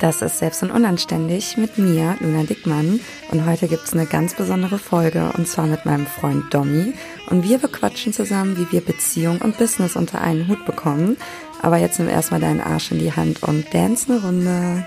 Das ist Selbst und Unanständig mit mir, Luna Dickmann. Und heute gibt's eine ganz besondere Folge und zwar mit meinem Freund Domi. Und wir bequatschen zusammen, wie wir Beziehung und Business unter einen Hut bekommen. Aber jetzt nimm erstmal deinen Arsch in die Hand und dance eine Runde.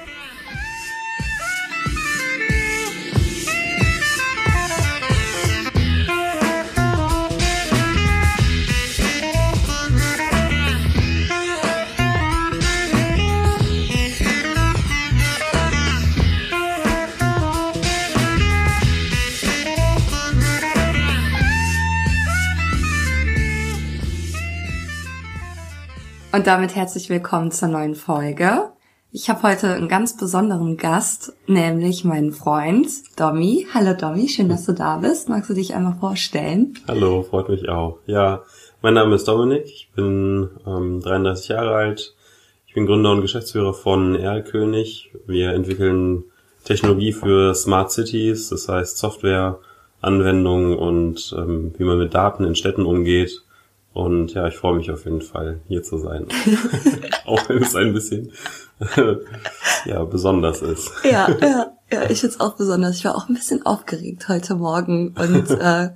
Und damit herzlich willkommen zur neuen Folge. Ich habe heute einen ganz besonderen Gast, nämlich meinen Freund Domi. Hallo Domi, schön, dass du da bist. Magst du dich einmal vorstellen? Hallo, freut mich auch. Ja, mein Name ist Dominik, ich bin ähm, 33 Jahre alt. Ich bin Gründer und Geschäftsführer von Erlkönig. Wir entwickeln Technologie für Smart Cities, das heißt Software, Anwendungen und ähm, wie man mit Daten in Städten umgeht und ja, ich freue mich auf jeden Fall, hier zu sein. Auch wenn es ein bisschen ja, besonders ist. Ja, ja, ja, ich find's auch besonders. Ich war auch ein bisschen aufgeregt heute Morgen und äh,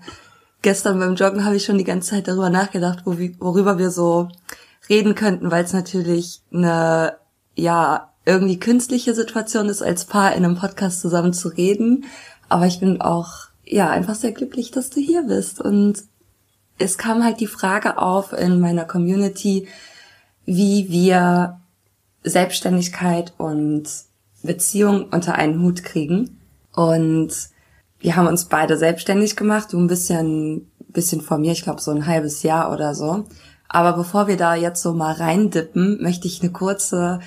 gestern beim Joggen habe ich schon die ganze Zeit darüber nachgedacht, wo, worüber wir so reden könnten, weil es natürlich eine ja irgendwie künstliche Situation ist, als Paar in einem Podcast zusammen zu reden. Aber ich bin auch ja einfach sehr glücklich, dass du hier bist und es kam halt die Frage auf in meiner Community, wie wir Selbstständigkeit und Beziehung unter einen Hut kriegen. Und wir haben uns beide selbstständig gemacht, du ein bisschen, bisschen vor mir, ich glaube so ein halbes Jahr oder so. Aber bevor wir da jetzt so mal reindippen, möchte ich eine kurze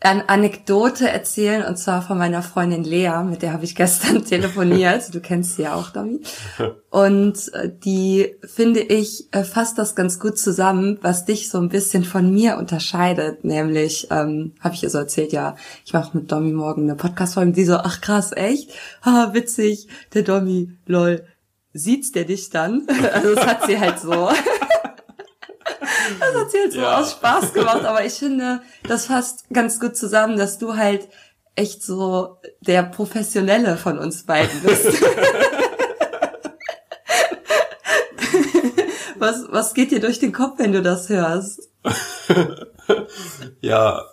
eine Anekdote erzählen und zwar von meiner Freundin Lea, mit der habe ich gestern telefoniert. Du kennst sie ja auch, Domi. Und äh, die finde ich äh, fasst das ganz gut zusammen, was dich so ein bisschen von mir unterscheidet. Nämlich ähm, habe ich ihr so erzählt, ja, ich mache mit Domi morgen eine Podcast-Folge. Die so, ach krass, echt? Ha, witzig. Der Domi, lol. Sieht's der dich dann? Also das hat sie halt so. Das hat sie halt so ja. aus Spaß gemacht, aber ich finde, das fasst ganz gut zusammen, dass du halt echt so der Professionelle von uns beiden bist. was, was geht dir durch den Kopf, wenn du das hörst? ja,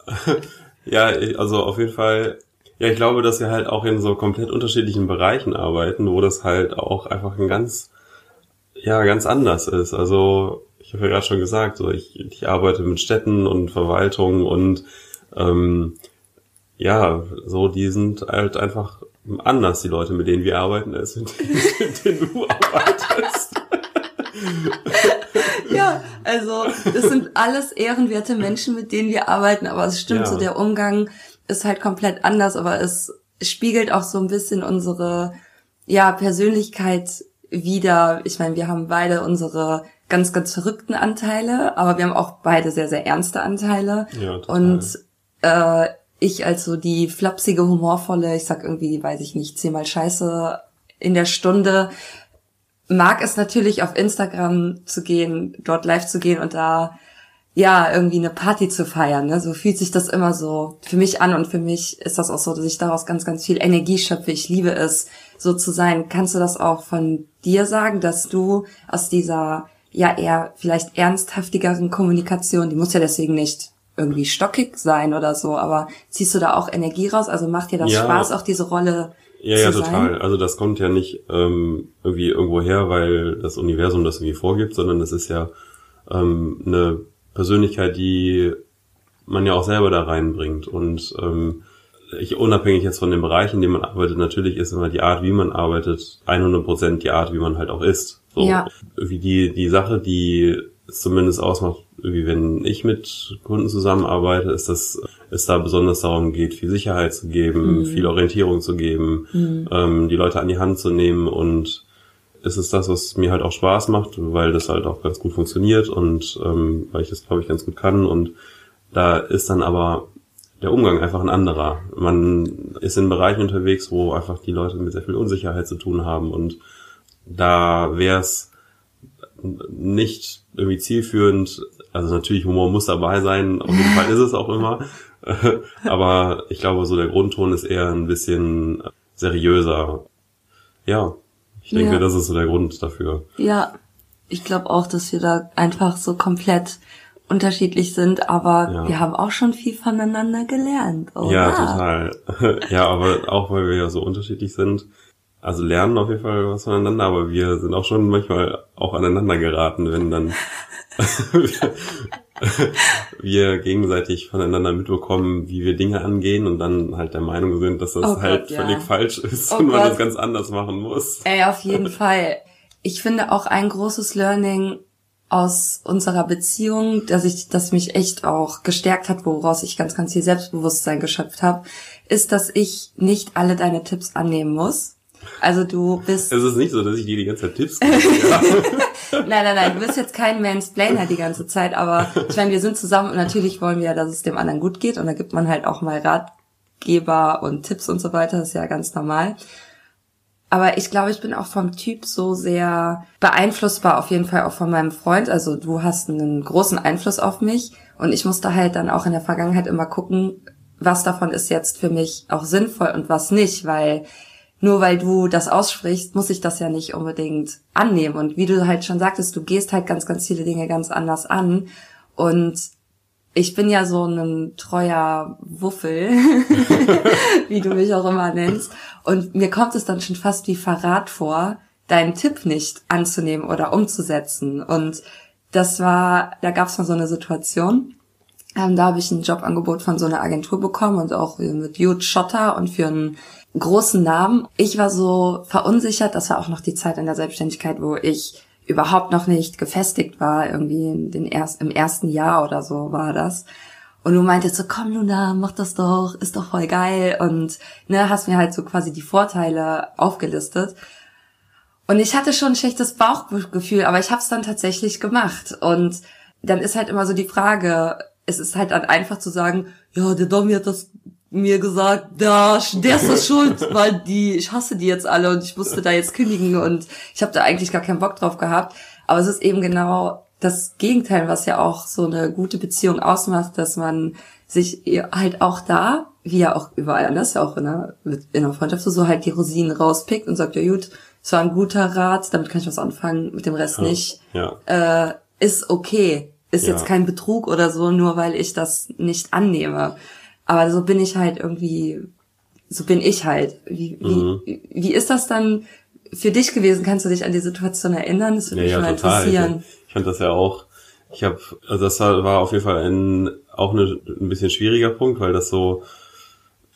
ja, also auf jeden Fall ja, ich glaube, dass wir halt auch in so komplett unterschiedlichen Bereichen arbeiten, wo das halt auch einfach ein ganz, ja, ganz anders ist. Also ich habe ja gerade schon gesagt, so ich, ich arbeite mit Städten und Verwaltungen und ähm, ja, so die sind halt einfach anders, die Leute, mit denen wir arbeiten, als mit denen, mit denen du arbeitest. ja, also das sind alles ehrenwerte Menschen, mit denen wir arbeiten, aber es stimmt ja. so, der Umgang ist halt komplett anders, aber es spiegelt auch so ein bisschen unsere ja Persönlichkeit wieder. Ich meine, wir haben beide unsere ganz, ganz verrückten Anteile, aber wir haben auch beide sehr, sehr ernste Anteile. Ja, total. Und äh, ich als so die flapsige, humorvolle, ich sag irgendwie, weiß ich nicht, zehnmal Scheiße in der Stunde, mag es natürlich auf Instagram zu gehen, dort live zu gehen und da ja irgendwie eine Party zu feiern. Ne? So fühlt sich das immer so für mich an und für mich ist das auch so, dass ich daraus ganz, ganz viel Energie schöpfe. Ich liebe es, so zu sein. Kannst du das auch von dir sagen, dass du aus dieser ja eher vielleicht ernsthaftigeren Kommunikation, die muss ja deswegen nicht irgendwie stockig sein oder so, aber ziehst du da auch Energie raus? Also macht dir das ja. Spaß, auch diese Rolle ja, ja, total. Sein? Also das kommt ja nicht ähm, irgendwie irgendwo her, weil das Universum das irgendwie vorgibt, sondern das ist ja ähm, eine Persönlichkeit, die man ja auch selber da reinbringt. Und ähm, ich unabhängig jetzt von dem Bereich, in dem man arbeitet, natürlich ist immer die Art, wie man arbeitet, 100 Prozent die Art, wie man halt auch ist. So, ja. Irgendwie die, die Sache, die es zumindest ausmacht, irgendwie wenn ich mit Kunden zusammenarbeite, ist dass es da besonders darum geht, viel Sicherheit zu geben, mhm. viel Orientierung zu geben, mhm. ähm, die Leute an die Hand zu nehmen und es ist das, was mir halt auch Spaß macht, weil das halt auch ganz gut funktioniert und ähm, weil ich das, glaube ich, ganz gut kann und da ist dann aber der Umgang einfach ein anderer. Man ist in Bereichen unterwegs, wo einfach die Leute mit sehr viel Unsicherheit zu tun haben und da wäre es nicht irgendwie zielführend. Also natürlich Humor muss dabei sein, auf jeden Fall ist es auch immer. Aber ich glaube, so der Grundton ist eher ein bisschen seriöser. Ja, ich denke, Ja. das ist so der Grund dafür. Ja, ich glaube auch, dass wir da einfach so komplett unterschiedlich sind, aber Ja. wir haben auch schon viel voneinander gelernt. Oder? Ja, total. ja, aber auch weil wir ja so unterschiedlich sind. Also lernen auf jeden Fall was voneinander, aber wir sind auch schon manchmal auch aneinander geraten, wenn dann wir gegenseitig voneinander mitbekommen, wie wir Dinge angehen und dann halt der Meinung sind, dass das Oh Gott, halt ja. völlig falsch ist Oh und man Gott. das ganz anders machen muss. Ey, auf jeden Fall. Ich finde auch ein großes Learning aus unserer Beziehung, dass ich, das mich echt auch gestärkt hat, woraus ich ganz, ganz viel Selbstbewusstsein geschöpft habe, ist, dass ich nicht alle deine Tipps annehmen muss. Also du bist Es ist nicht so, dass ich dir die ganze Zeit Tipps gebe. Nein, nein, nein, du bist jetzt kein Mansplainer die ganze Zeit, aber ich meine, wir sind zusammen und natürlich wollen wir ja, dass es dem anderen gut geht und da gibt man halt auch mal Ratgeber und Tipps und so weiter, das ist ja ganz normal. Aber ich glaube, ich bin auch vom Typ so sehr beeinflussbar, auf jeden Fall auch von meinem Freund. Also du hast einen großen Einfluss auf mich und ich musste halt dann auch in der Vergangenheit immer gucken, was davon ist jetzt für mich auch sinnvoll und was nicht, weil nur weil du das aussprichst, muss ich das ja nicht unbedingt annehmen. Und wie du halt schon sagtest, du gehst halt ganz, ganz viele Dinge ganz anders an. Und ich bin ja so ein treuer Wuffel, wie du mich auch immer nennst. Und mir kommt es dann schon fast wie Verrat vor, deinen Tipp nicht anzunehmen oder umzusetzen. Und das war, da gab es mal so eine Situation. Ähm, da habe ich ein Jobangebot von so einer Agentur bekommen und auch mit Jude Schotter und für einen großen Namen. Ich war so verunsichert, das war auch noch die Zeit in der Selbstständigkeit, wo ich überhaupt noch nicht gefestigt war, irgendwie in den erst, im ersten Jahr oder so war das. Und du meintest so, komm Luna, mach das doch, ist doch voll geil und ne, hast mir halt so quasi die Vorteile aufgelistet. Und ich hatte schon ein schlechtes Bauchgefühl, aber ich habe es dann tatsächlich gemacht. Und dann ist halt immer so die Frage, es ist halt dann einfach zu sagen, ja, der Domi hat das mir gesagt, ja, der ist das schuld, weil die, ich hasse die jetzt alle und ich musste da jetzt kündigen und ich habe da eigentlich gar keinen Bock drauf gehabt. Aber es ist eben genau das Gegenteil, was ja auch so eine gute Beziehung ausmacht, dass man sich halt auch da, wie ja auch überall anders, ja auch in einer, in einer Freundschaft so, so halt die Rosinen rauspickt und sagt, ja gut, es war ein guter Rat, damit kann ich was anfangen, mit dem Rest nicht. Ja. Äh, ist okay. Ist Ja. jetzt kein Betrug oder so, nur weil ich das nicht annehme. Aber so bin ich halt irgendwie, so bin ich halt. Wie, wie, Mhm. wie ist das dann für dich gewesen? Kannst du dich an die Situation erinnern? Das würde Ja, mich ja, mal total. Ich, interessieren. ich fand das ja auch, ich habe, also das war war auf jeden Fall ein, auch eine, ein bisschen schwieriger Punkt, weil das so,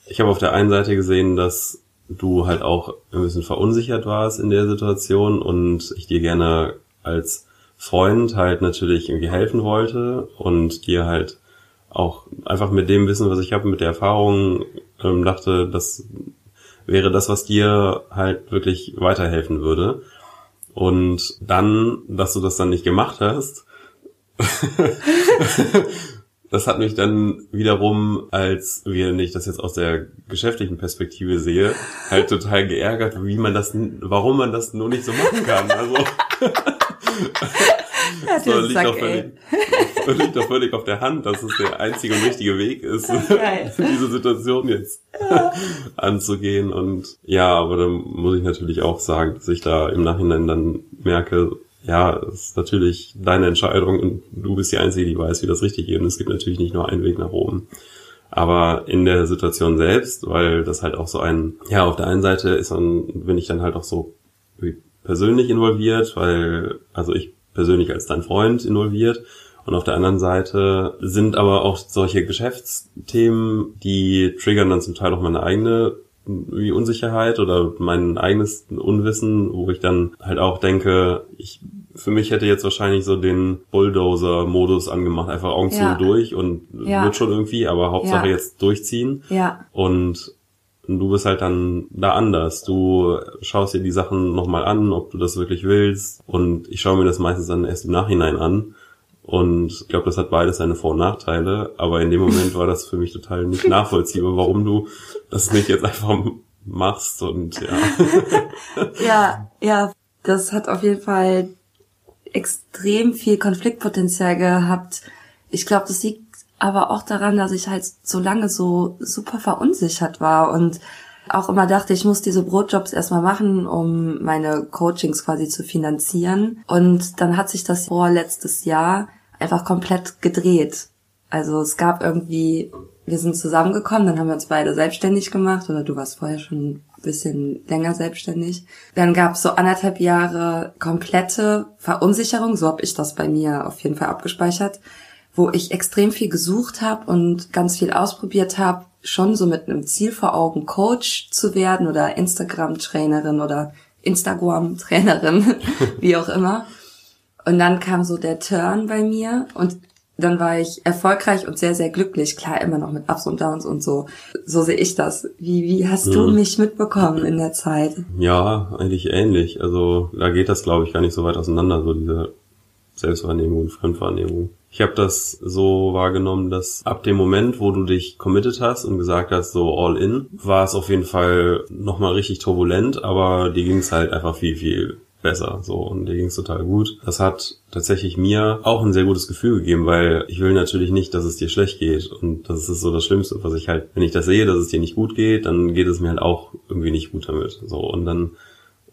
ich habe auf der einen Seite gesehen, dass du halt auch ein bisschen verunsichert warst in der Situation und ich dir gerne als Freund halt natürlich irgendwie helfen wollte und dir halt auch einfach mit dem Wissen, was ich habe, mit der Erfahrung ähm, dachte, das wäre das, was dir halt wirklich weiterhelfen würde. Und dann, dass du das dann nicht gemacht hast, das hat mich dann wiederum, als wenn ich das jetzt aus der geschäftlichen Perspektive sehe, halt total geärgert, wie man das, warum man das nur nicht so machen kann. Also Ja, so, liegt, Sack, doch völlig, liegt doch völlig auf der Hand, dass es der einzige und richtige Weg ist, diese Situation jetzt anzugehen. Und ja, aber dann muss ich natürlich auch sagen, dass ich da im Nachhinein dann merke, ja, es ist natürlich deine Entscheidung und du bist die Einzige, die weiß, wie das richtig geht. Und es gibt natürlich nicht nur einen Weg nach oben. Aber in der Situation selbst, weil das halt auch so ein, ja, auf der einen Seite ist dann, bin ich dann halt auch so persönlich involviert, weil, also ich persönlich als dein Freund involviert. Und auf der anderen Seite sind aber auch solche Geschäftsthemen, die triggern dann zum Teil auch meine eigene Unsicherheit oder mein eigenes Unwissen, wo ich dann halt auch denke, ich für mich hätte jetzt wahrscheinlich so den Bulldozer-Modus angemacht, einfach Augen Ja. zu durch und Ja. wird schon irgendwie, aber Hauptsache Ja. jetzt durchziehen. Ja, Und du bist halt dann da anders. Du schaust dir die Sachen nochmal an, ob du das wirklich willst. Und ich schaue mir das meistens dann erst im Nachhinein an. Und ich glaube, das hat beides seine Vor- und Nachteile. Aber in dem Moment war das für mich total nicht nachvollziehbar, warum du das nicht jetzt einfach machst. Und ja. ja, ja, das hat auf jeden Fall extrem viel Konfliktpotenzial gehabt. Ich glaube, das liegt aber auch daran, dass ich halt so lange so super verunsichert war und auch immer dachte, ich muss diese Brotjobs erstmal machen, um meine Coachings quasi zu finanzieren. Und dann hat sich das vor letztes Jahr einfach komplett gedreht. Also es gab irgendwie, wir sind zusammengekommen, dann haben wir uns beide selbstständig gemacht oder du warst vorher schon ein bisschen länger selbstständig. Dann gab es so anderthalb Jahre komplette Verunsicherung, so habe ich das bei mir auf jeden Fall abgespeichert, wo ich extrem viel gesucht habe und ganz viel ausprobiert habe, schon so mit einem Ziel vor Augen, Coach zu werden oder Instagram-Trainerin oder Instagram-Trainerin, wie auch immer. Und dann kam so der Turn bei mir und dann war ich erfolgreich und sehr, sehr glücklich. Klar, immer noch mit Ups und Downs und so. So sehe ich das. Wie, wie hast du mich mitbekommen in der Zeit? Ja, eigentlich ähnlich. Also da geht das, glaube ich, gar nicht so weit auseinander, so diese Selbstwahrnehmung und Fremdwahrnehmung. Ich habe das so wahrgenommen, dass ab dem Moment, wo du dich committed hast und gesagt hast, so all in, war es auf jeden Fall nochmal richtig turbulent, aber die ging es halt einfach viel, viel besser. So, und dir ging es total gut. Das hat tatsächlich mir auch ein sehr gutes Gefühl gegeben, weil ich will natürlich nicht, dass es dir schlecht geht. Und das ist so das Schlimmste, was ich halt, wenn ich das sehe, dass es dir nicht gut geht, dann geht es mir halt auch irgendwie nicht gut damit. So, und dann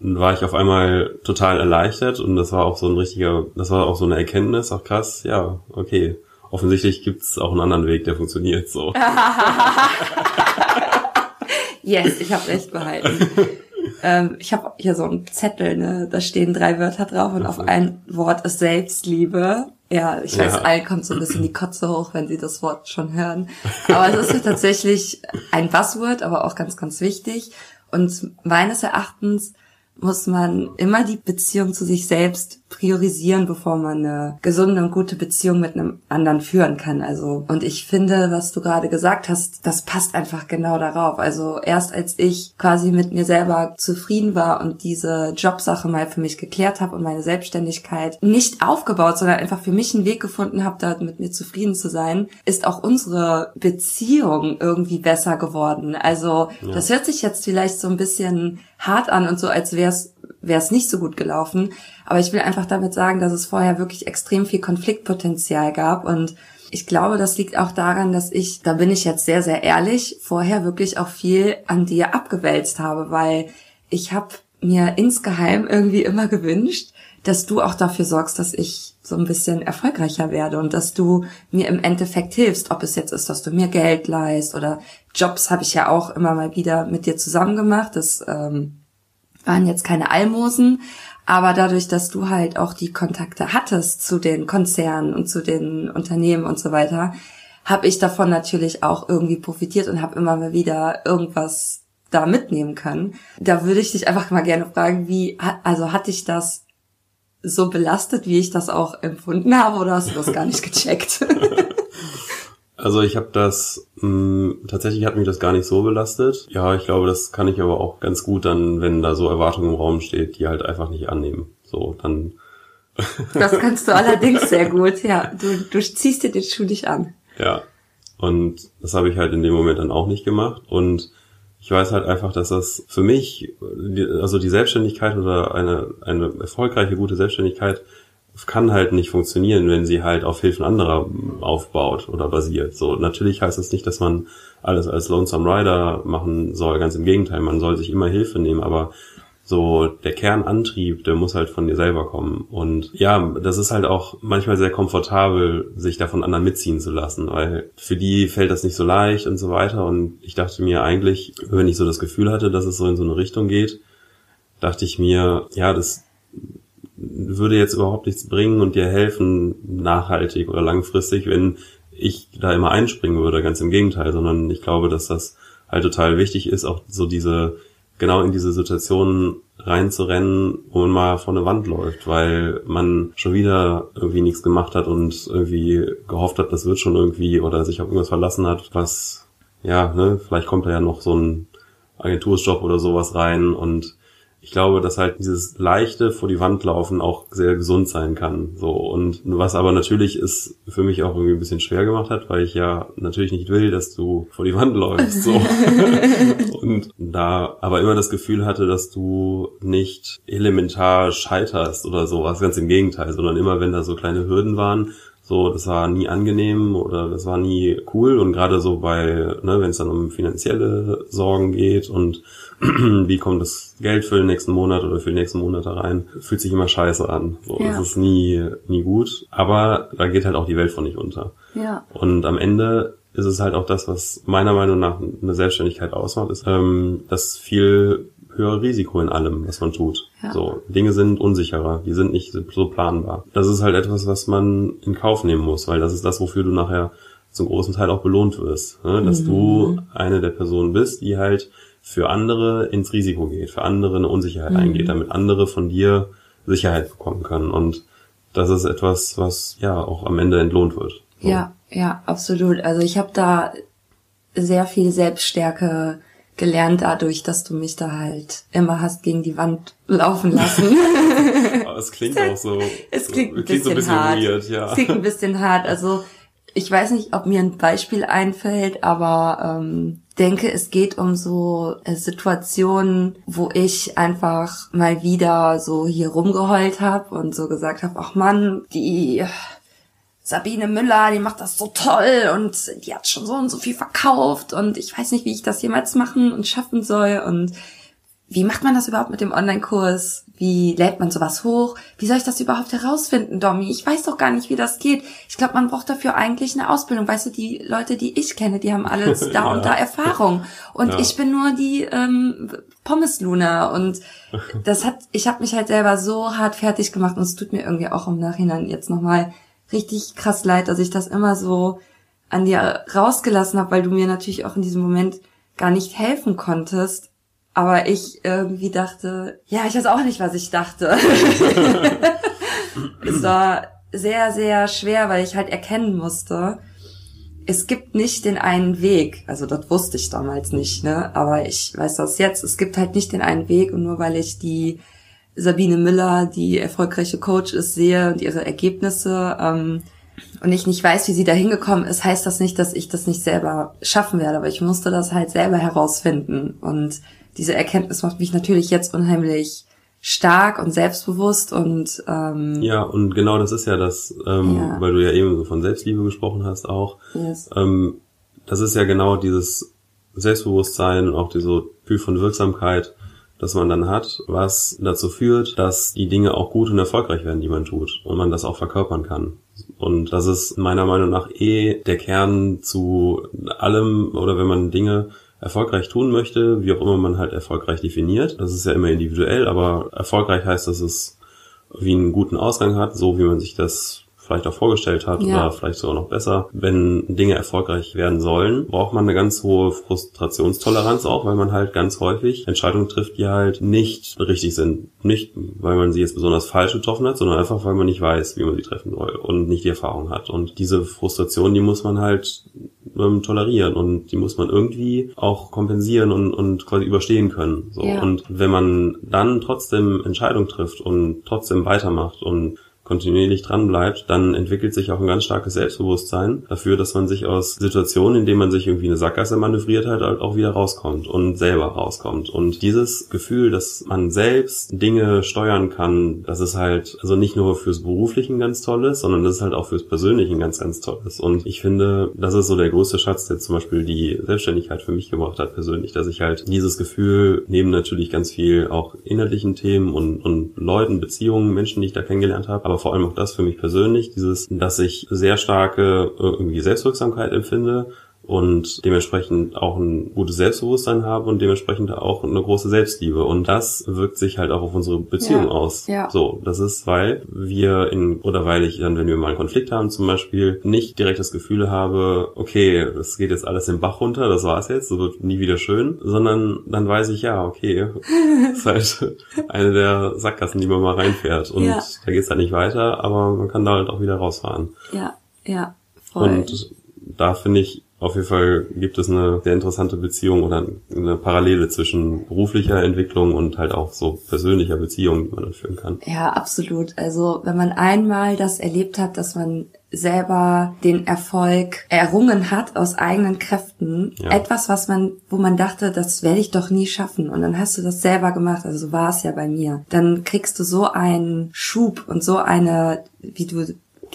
war ich auf einmal total erleichtert und das war auch so ein richtiger, das war auch so eine Erkenntnis, auch krass, ja, okay. Offensichtlich gibt's auch einen anderen Weg, der funktioniert so. yes, ich habe recht behalten. ähm, ich habe hier so einen Zettel, ne, da stehen drei Wörter drauf und auf ein Wort ist Selbstliebe. Ja, ich weiß, ja. allen kommt so ein bisschen die Kotze hoch, wenn sie das Wort schon hören. Aber es ist ja tatsächlich ein Buzzword, aber auch ganz, ganz wichtig. Und meines Erachtens muss man immer die Beziehung zu sich selbst priorisieren, bevor man eine gesunde und gute Beziehung mit einem anderen führen kann. Also, und ich finde, was du gerade gesagt hast, das passt einfach genau darauf. Also, erst als ich quasi mit mir selber zufrieden war und diese Jobsache mal für mich geklärt habe und meine Selbstständigkeit nicht aufgebaut, sondern einfach für mich einen Weg gefunden habe, da mit mir zufrieden zu sein, ist auch unsere Beziehung irgendwie besser geworden. Also, ja. das hört sich jetzt vielleicht so ein bisschen hart an und so, als wäre es nicht so gut gelaufen. Aber ich will einfach damit sagen, dass es vorher wirklich extrem viel Konfliktpotenzial gab und ich glaube, das liegt auch daran, dass ich, da bin ich jetzt sehr, sehr ehrlich, vorher wirklich auch viel an dir abgewälzt habe, weil ich habe mir insgeheim irgendwie immer gewünscht, dass du auch dafür sorgst, dass ich so ein bisschen erfolgreicher werde und dass du mir im Endeffekt hilfst, ob es jetzt ist, dass du mir Geld leist oder Jobs habe ich ja auch immer mal wieder mit dir zusammen gemacht. Das ähm, waren jetzt keine Almosen, aber dadurch, dass du halt auch die Kontakte hattest zu den Konzernen und zu den Unternehmen und so weiter, habe ich davon natürlich auch irgendwie profitiert und habe immer mal wieder irgendwas da mitnehmen können. Da würde ich dich einfach mal gerne fragen, wie, also hat dich das so belastet, wie ich das auch empfunden habe, oder hast du das gar nicht gecheckt? Also ich habe das, mh, mm, tatsächlich hat mich das gar nicht so belastet. Ja, ich glaube, das kann ich aber auch ganz gut dann, wenn da so Erwartungen im Raum steht, die halt einfach nicht annehmen. So, dann. das kannst du allerdings sehr gut, ja. Du, du ziehst dir den Schuh nicht an. Ja. Und das habe ich halt in dem Moment dann auch nicht gemacht. Und ich weiß halt einfach, dass das für mich, also die Selbstständigkeit oder eine, eine erfolgreiche, gute Selbstständigkeit kann halt nicht funktionieren, wenn sie halt auf Hilfen anderer aufbaut oder basiert. So, natürlich heißt das nicht, dass man alles als Lonesome Rider machen soll. Ganz im Gegenteil, man soll sich immer Hilfe nehmen, aber so der Kernantrieb, der muss halt von dir selber kommen. Und ja, das ist halt auch manchmal sehr komfortabel, sich da von anderen mitziehen zu lassen, weil für die fällt das nicht so leicht und so weiter. Und ich dachte mir eigentlich, wenn ich so das Gefühl hatte, dass es so in so eine Richtung geht, dachte ich mir, ja, das würde jetzt überhaupt nichts bringen und dir helfen, nachhaltig oder langfristig, wenn ich da immer einspringen würde, ganz im Gegenteil, sondern ich glaube, dass das halt total wichtig ist, auch so diese, genau in diese Situationen reinzurennen, wo man mal vor eine Wand läuft, weil man schon wieder irgendwie nichts gemacht hat und irgendwie gehofft hat, das wird schon irgendwie oder sich auf irgendwas verlassen hat, was, ja, ne, vielleicht kommt da ja noch so ein Agentursjob oder sowas rein und ich glaube, dass halt dieses leichte vor die Wand laufen auch sehr gesund sein kann. So und was aber natürlich ist für mich auch irgendwie ein bisschen schwer gemacht hat, weil ich ja natürlich nicht will, dass du vor die Wand läufst. So. und da aber immer das Gefühl hatte, dass du nicht elementar scheiterst oder sowas, ganz im Gegenteil, sondern immer wenn da so kleine Hürden waren, so, das war nie angenehm oder das war nie cool und gerade so bei, ne, wenn es dann um finanzielle Sorgen geht und wie kommt das Geld für den nächsten Monat oder für die nächsten Monate rein, fühlt sich immer scheiße an. So, ja. Das ist nie, nie gut. Aber da geht halt auch die Welt von nicht unter. Ja. Und am Ende ist es halt auch das, was meiner Meinung nach eine Selbstständigkeit ausmacht, ist ähm, das viel höhere Risiko in allem, was man tut. Ja. So, Dinge sind unsicherer, die sind nicht so planbar. Das ist halt etwas, was man in Kauf nehmen muss, weil das ist das, wofür du nachher zum großen Teil auch belohnt wirst. Ne? Dass mhm. du eine der Personen bist, die halt für andere ins Risiko geht, für andere eine Unsicherheit mhm. eingeht, damit andere von dir Sicherheit bekommen können. Und das ist etwas, was ja auch am Ende entlohnt wird. So. Ja, ja, absolut. Also ich habe da sehr viel Selbststärke gelernt dadurch, dass du mich da halt immer hast gegen die Wand laufen lassen. Aber es klingt auch so. Es klingt, ein, klingt bisschen so ein bisschen hart. Weird, ja. Es klingt ein bisschen hart. Also ich weiß nicht, ob mir ein Beispiel einfällt, aber ähm, denke, es geht um so äh, Situationen, wo ich einfach mal wieder so hier rumgeheult habe und so gesagt habe, ach Mann, die Sabine Müller, die macht das so toll und die hat schon so und so viel verkauft und ich weiß nicht, wie ich das jemals machen und schaffen soll und wie macht man das überhaupt mit dem Online-Kurs? Wie lädt man sowas hoch? Wie soll ich das überhaupt herausfinden, Domi? Ich weiß doch gar nicht, wie das geht. Ich glaube, man braucht dafür eigentlich eine Ausbildung. Weißt du, die Leute, die ich kenne, die haben alles da ja. und da Erfahrung. Und ja. ich bin nur die ähm, Pommes-Luna. Und das hat, ich habe mich halt selber so hart fertig gemacht und es tut mir irgendwie auch im Nachhinein jetzt nochmal richtig krass leid, dass ich das immer so an dir rausgelassen habe, weil du mir natürlich auch in diesem Moment gar nicht helfen konntest. Aber ich irgendwie dachte, ja, ich weiß auch nicht, was ich dachte. es war sehr, sehr schwer, weil ich halt erkennen musste, es gibt nicht den einen Weg. Also das wusste ich damals nicht, ne? Aber ich weiß das jetzt. Es gibt halt nicht den einen Weg und nur weil ich die Sabine Müller, die erfolgreiche Coach ist, sehe und ihre Ergebnisse ähm, und ich nicht weiß, wie sie da hingekommen ist, heißt das nicht, dass ich das nicht selber schaffen werde, aber ich musste das halt selber herausfinden und diese Erkenntnis macht mich natürlich jetzt unheimlich stark und selbstbewusst und ähm, ja und genau das ist ja das, ähm, ja. weil du ja eben so von Selbstliebe gesprochen hast auch. Yes. Ähm, das ist ja genau dieses Selbstbewusstsein und auch diese Gefühl von Wirksamkeit, das man dann hat, was dazu führt, dass die Dinge auch gut und erfolgreich werden, die man tut und man das auch verkörpern kann. Und das ist meiner Meinung nach eh der Kern zu allem oder wenn man Dinge erfolgreich tun möchte, wie auch immer man halt erfolgreich definiert. Das ist ja immer individuell, aber erfolgreich heißt, dass es wie einen guten Ausgang hat, so wie man sich das vielleicht auch vorgestellt hat ja. oder vielleicht sogar noch besser. Wenn Dinge erfolgreich werden sollen, braucht man eine ganz hohe Frustrationstoleranz auch, weil man halt ganz häufig Entscheidungen trifft, die halt nicht richtig sind. Nicht, weil man sie jetzt besonders falsch getroffen hat, sondern einfach, weil man nicht weiß, wie man sie treffen soll und nicht die Erfahrung hat. Und diese Frustration, die muss man halt ähm, tolerieren und die muss man irgendwie auch kompensieren und, und quasi überstehen können. So. Ja. Und wenn man dann trotzdem Entscheidungen trifft und trotzdem weitermacht und kontinuierlich dran bleibt, dann entwickelt sich auch ein ganz starkes Selbstbewusstsein dafür, dass man sich aus Situationen, in denen man sich irgendwie eine Sackgasse manövriert hat, halt auch wieder rauskommt und selber rauskommt. Und dieses Gefühl, dass man selbst Dinge steuern kann, das ist halt also nicht nur fürs Beruflichen ganz tolles, sondern das ist halt auch fürs Persönlichen ganz, ganz tolles. Und ich finde, das ist so der größte Schatz, der zum Beispiel die Selbstständigkeit für mich gebracht hat persönlich, dass ich halt dieses Gefühl neben natürlich ganz viel auch inhaltlichen Themen und, und Leuten, Beziehungen, Menschen, die ich da kennengelernt habe, aber aber vor allem auch das für mich persönlich, dieses, dass ich sehr starke äh, irgendwie Selbstwirksamkeit empfinde und dementsprechend auch ein gutes Selbstbewusstsein habe und dementsprechend auch eine große Selbstliebe. Und das wirkt sich halt auch auf unsere Beziehung ja, aus. Ja. So, das ist, weil wir in, oder weil ich dann, wenn wir mal einen Konflikt haben zum Beispiel, nicht direkt das Gefühl habe, okay, das geht jetzt alles im Bach runter, das war's jetzt, so wird nie wieder schön, sondern dann weiß ich, ja, okay, das ist halt eine der Sackgassen, die man mal reinfährt. Und ja. da geht's halt nicht weiter, aber man kann da halt auch wieder rausfahren. Ja, ja, voll. Und da finde ich, auf jeden Fall gibt es eine sehr interessante Beziehung oder eine Parallele zwischen beruflicher Entwicklung und halt auch so persönlicher Beziehung, die man dann führen kann. Ja, absolut. Also wenn man einmal das erlebt hat, dass man selber den Erfolg errungen hat aus eigenen Kräften. Ja. Etwas, was man, wo man dachte, das werde ich doch nie schaffen. Und dann hast du das selber gemacht. Also so war es ja bei mir. Dann kriegst du so einen Schub und so eine, wie du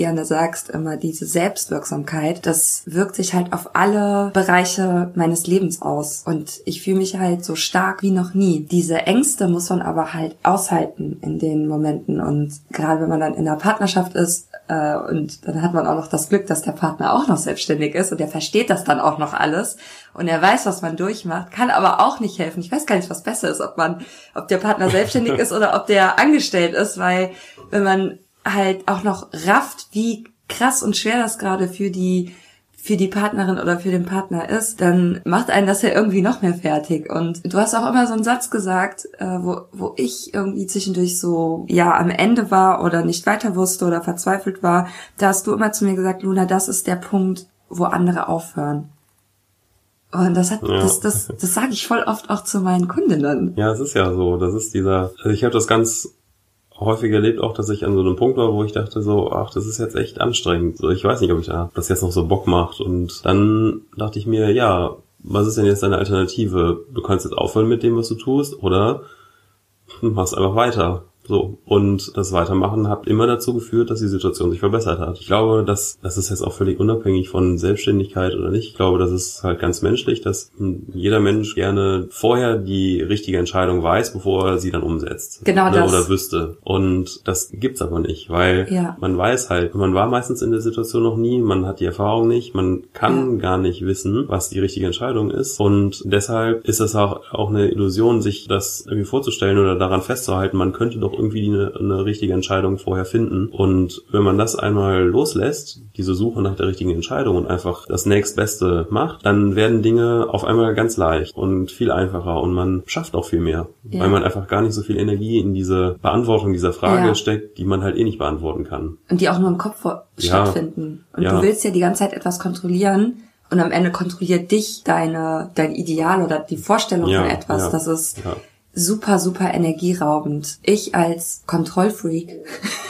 gerne sagst, immer diese Selbstwirksamkeit, das wirkt sich halt auf alle Bereiche meines Lebens aus. Und ich fühle mich halt so stark wie noch nie. Diese Ängste muss man aber halt aushalten in den Momenten. Und gerade wenn man dann in einer Partnerschaft ist, äh, und dann hat man auch noch das Glück, dass der Partner auch noch selbstständig ist und der versteht das dann auch noch alles und er weiß, was man durchmacht, kann aber auch nicht helfen. Ich weiß gar nicht, was besser ist, ob man, ob der Partner selbstständig ist oder ob der angestellt ist, weil wenn man halt auch noch rafft, wie krass und schwer das gerade für die für die Partnerin oder für den Partner ist, dann macht einen das ja irgendwie noch mehr fertig. Und du hast auch immer so einen Satz gesagt, äh, wo, wo ich irgendwie zwischendurch so, ja, am Ende war oder nicht weiter wusste oder verzweifelt war. Da hast du immer zu mir gesagt, Luna, das ist der Punkt, wo andere aufhören. Und das hat, ja. das, das, das sage ich voll oft auch zu meinen Kundinnen. Ja, es ist ja so. Das ist dieser, also ich habe das ganz häufig erlebt auch, dass ich an so einem Punkt war, wo ich dachte so, ach, das ist jetzt echt anstrengend. So, ich weiß nicht, ob ich da das jetzt noch so Bock macht. Und dann dachte ich mir, ja, was ist denn jetzt deine Alternative? Du kannst jetzt aufhören mit dem, was du tust, oder machst einfach weiter. So. Und das Weitermachen hat immer dazu geführt, dass die Situation sich verbessert hat. Ich glaube, dass das ist jetzt auch völlig unabhängig von Selbstständigkeit oder nicht. Ich glaube, das ist halt ganz menschlich, dass jeder Mensch gerne vorher die richtige Entscheidung weiß, bevor er sie dann umsetzt. Genau ne, das. Oder wüsste. Und das gibt's aber nicht, weil ja. man weiß halt, man war meistens in der Situation noch nie, man hat die Erfahrung nicht, man kann ja. gar nicht wissen, was die richtige Entscheidung ist. Und deshalb ist es auch, auch eine Illusion, sich das irgendwie vorzustellen oder daran festzuhalten, man könnte doch irgendwie eine, eine richtige Entscheidung vorher finden. Und wenn man das einmal loslässt, diese Suche nach der richtigen Entscheidung und einfach das nächstbeste macht, dann werden Dinge auf einmal ganz leicht und viel einfacher und man schafft auch viel mehr, ja. weil man einfach gar nicht so viel Energie in diese Beantwortung dieser Frage ja. steckt, die man halt eh nicht beantworten kann. Und die auch nur im Kopf stattfinden. Und du willst ja die ganze Zeit etwas kontrollieren und am Ende kontrolliert dich deine, dein Ideal oder die Vorstellung ja, von etwas. Ja, das ist ja super, super energieraubend. Ich als Kontrollfreak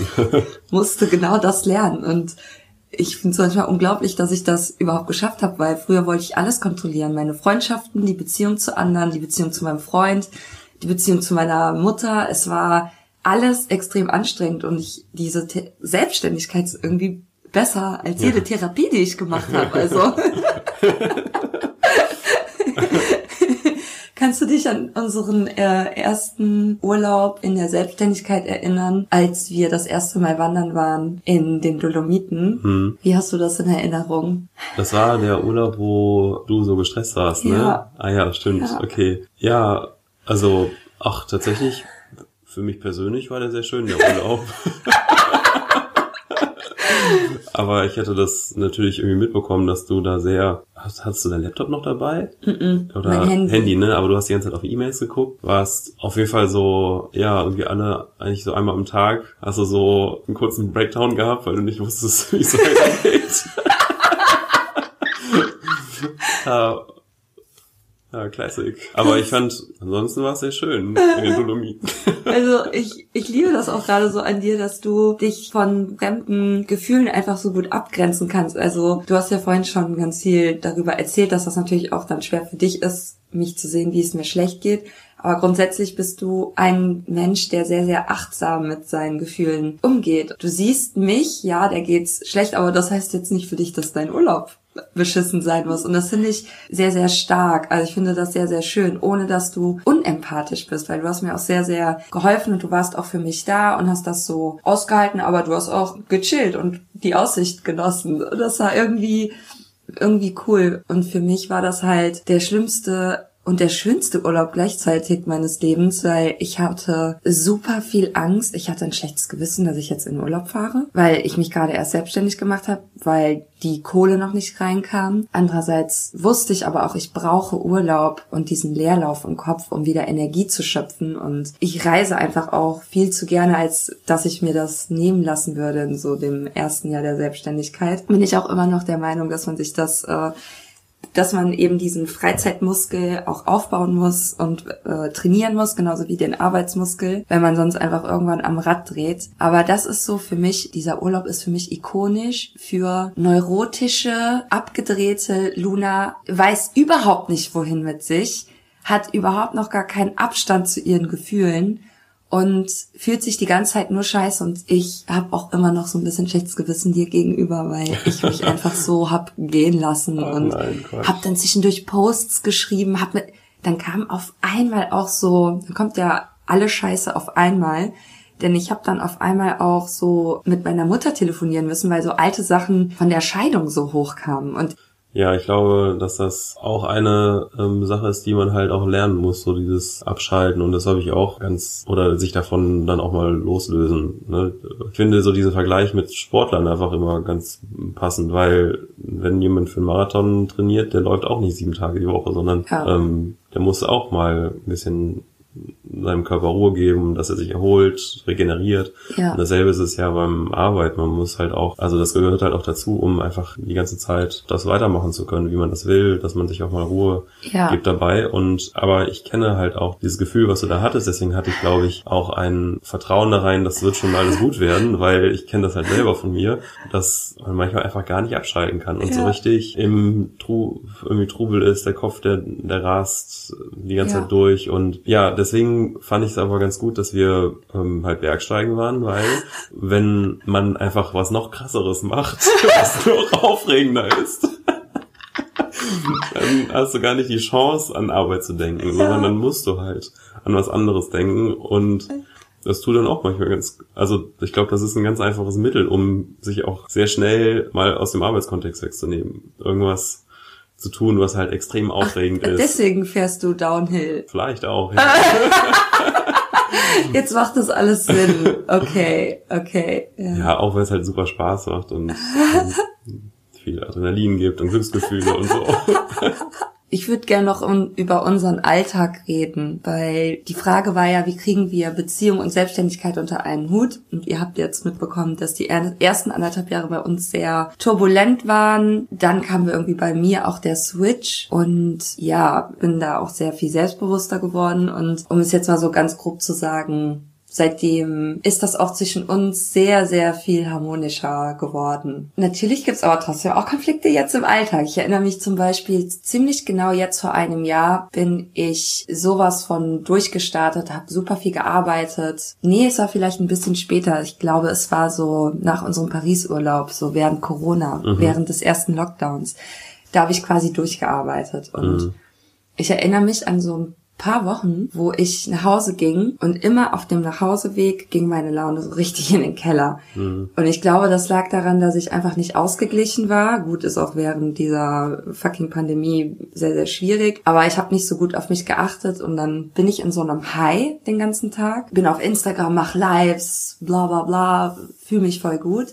musste genau das lernen und ich finde es manchmal unglaublich, dass ich das überhaupt geschafft habe, weil früher wollte ich alles kontrollieren. Meine Freundschaften, die Beziehung zu anderen, die Beziehung zu meinem Freund, die Beziehung zu meiner Mutter. Es war alles extrem anstrengend und ich diese The Selbstständigkeit ist irgendwie besser als jede Therapie, die ich gemacht habe. Also Kannst du dich an unseren äh, ersten Urlaub in der Selbstständigkeit erinnern, als wir das erste Mal wandern waren in den Dolomiten? Hm. Wie hast du das in Erinnerung? Das war der Urlaub, wo du so gestresst warst, ne? Ja. Ah ja, stimmt. Ja. Okay. Ja, also, ach, tatsächlich, für mich persönlich war der sehr schön, der Urlaub. Aber ich hätte das natürlich irgendwie mitbekommen, dass du da sehr. Hast, hast du dein Laptop noch dabei? Mm -mm, Oder Handy. Handy, ne? Aber du hast die ganze Zeit auf E-Mails geguckt. Warst auf jeden Fall so, ja, irgendwie alle, eigentlich so einmal am Tag, hast du so einen kurzen Breakdown gehabt, weil du nicht wusstest, wie es weitergeht. ja, Classic. Aber ich fand, ansonsten war es sehr schön in den Dolomiten. Also ich, ich liebe das auch gerade so an dir, dass du dich von fremden Gefühlen einfach so gut abgrenzen kannst. Also du hast ja vorhin schon ganz viel darüber erzählt, dass das natürlich auch dann schwer für dich ist, mich zu sehen, wie es mir schlecht geht. Aber grundsätzlich bist du ein Mensch, der sehr, sehr achtsam mit seinen Gefühlen umgeht. Du siehst mich, ja, der geht's schlecht, aber das heißt jetzt nicht für dich, dass dein Urlaub beschissen sein muss. Und das finde ich sehr, sehr stark. Also ich finde das sehr, sehr schön, ohne dass du unempathisch bist, weil du hast mir auch sehr, sehr geholfen und du warst auch für mich da und hast das so ausgehalten, aber du hast auch gechillt und die Aussicht genossen. Das war irgendwie, irgendwie cool. Und für mich war das halt der schlimmste und der schönste Urlaub gleichzeitig meines Lebens, weil ich hatte super viel Angst. Ich hatte ein schlechtes Gewissen, dass ich jetzt in Urlaub fahre, weil ich mich gerade erst selbstständig gemacht habe, weil die Kohle noch nicht reinkam. Andererseits wusste ich aber auch, ich brauche Urlaub und diesen Leerlauf im Kopf, um wieder Energie zu schöpfen. Und ich reise einfach auch viel zu gerne, als dass ich mir das nehmen lassen würde in so dem ersten Jahr der Selbstständigkeit. Bin ich auch immer noch der Meinung, dass man sich das äh, dass man eben diesen Freizeitmuskel auch aufbauen muss und äh, trainieren muss, genauso wie den Arbeitsmuskel, wenn man sonst einfach irgendwann am Rad dreht. Aber das ist so für mich, dieser Urlaub ist für mich ikonisch für neurotische, abgedrehte Luna, weiß überhaupt nicht wohin mit sich, hat überhaupt noch gar keinen Abstand zu ihren Gefühlen und fühlt sich die ganze Zeit nur scheiße und ich habe auch immer noch so ein bisschen schlechtes Gewissen dir gegenüber, weil ich mich einfach so hab gehen lassen Oh und nein, hab dann zwischendurch Posts geschrieben, hab mit, dann kam auf einmal auch so, dann kommt ja alle Scheiße auf einmal, denn ich habe dann auf einmal auch so mit meiner Mutter telefonieren müssen, weil so alte Sachen von der Scheidung so hochkamen und Ja, ich glaube, dass das auch eine ähm, Sache ist, die man halt auch lernen muss, so dieses Abschalten. Und das habe ich auch ganz, oder sich davon dann auch mal loslösen. Ne? Ich finde so diese Vergleich mit Sportlern einfach immer ganz passend, weil wenn jemand für einen Marathon trainiert, der läuft auch nicht sieben Tage die Woche, sondern Ja. ähm, der muss auch mal ein bisschen seinem Körper Ruhe geben, dass er sich erholt, regeneriert. Ja. Und dasselbe ist es ja beim Arbeiten. Man muss halt auch, also das gehört halt auch dazu, um einfach die ganze Zeit das weitermachen zu können, wie man das will, dass man sich auch mal Ruhe Ja. gibt dabei. Und aber ich kenne halt auch dieses Gefühl, was du da hattest. Deswegen hatte ich, glaube ich, auch ein Vertrauen da rein, das wird schon alles gut werden, weil ich kenne das halt selber von mir, dass man manchmal einfach gar nicht abschalten kann und so Ja. richtig im Tru irgendwie Trubel ist, der Kopf, der, der rast die ganze. Zeit durch. Und ja, deswegen fand ich es aber ganz gut, dass wir ähm, halt Bergsteigen waren, weil wenn man einfach was noch krasseres macht, was noch aufregender ist, dann hast du gar nicht die Chance, an Arbeit zu denken, sondern dann musst du halt an was anderes denken und das tut dann auch manchmal ganz, also ich glaube, das ist ein ganz einfaches Mittel, um sich auch sehr schnell mal aus dem Arbeitskontext wegzunehmen. Irgendwas zu tun, was halt extrem aufregend ist. Deswegen fährst du Downhill. Vielleicht auch. Ja. Jetzt macht das alles Sinn. Okay, okay. Ja. ja, auch weil es halt super Spaß macht und ähm, viel Adrenalin gibt und Glücksgefühle und so. Ich würde gerne noch um, über unseren Alltag reden, weil die Frage war ja, wie kriegen wir Beziehung und Selbstständigkeit unter einen Hut? Und ihr habt jetzt mitbekommen, dass die er ersten anderthalb Jahre bei uns sehr turbulent waren. Dann kam irgendwie bei mir auch der Switch und ja, bin da auch sehr viel selbstbewusster geworden. Und um es jetzt mal so ganz grob zu sagen, Seitdem ist das auch zwischen uns sehr, sehr viel harmonischer geworden. Natürlich gibt's aber trotzdem auch Konflikte jetzt im Alltag. Ich erinnere mich zum Beispiel ziemlich genau jetzt vor einem Jahr bin ich sowas von durchgestartet, habe super viel gearbeitet. Nee, es war vielleicht ein bisschen später. Ich glaube, es war so nach unserem Paris-Urlaub, so während Corona, während des ersten Lockdowns. Da habe ich quasi durchgearbeitet und ich erinnere mich an so ein paar Wochen, wo ich nach Hause ging und immer auf dem Nachhauseweg ging meine Laune so richtig in den Keller. Und ich glaube, das lag daran, dass ich einfach nicht ausgeglichen war. Gut, ist auch während dieser fucking Pandemie sehr, sehr schwierig. Aber ich habe nicht so gut auf mich geachtet und dann bin ich in so einem High den ganzen Tag. Bin auf Instagram, mach Lives, bla bla bla, fühle mich voll gut.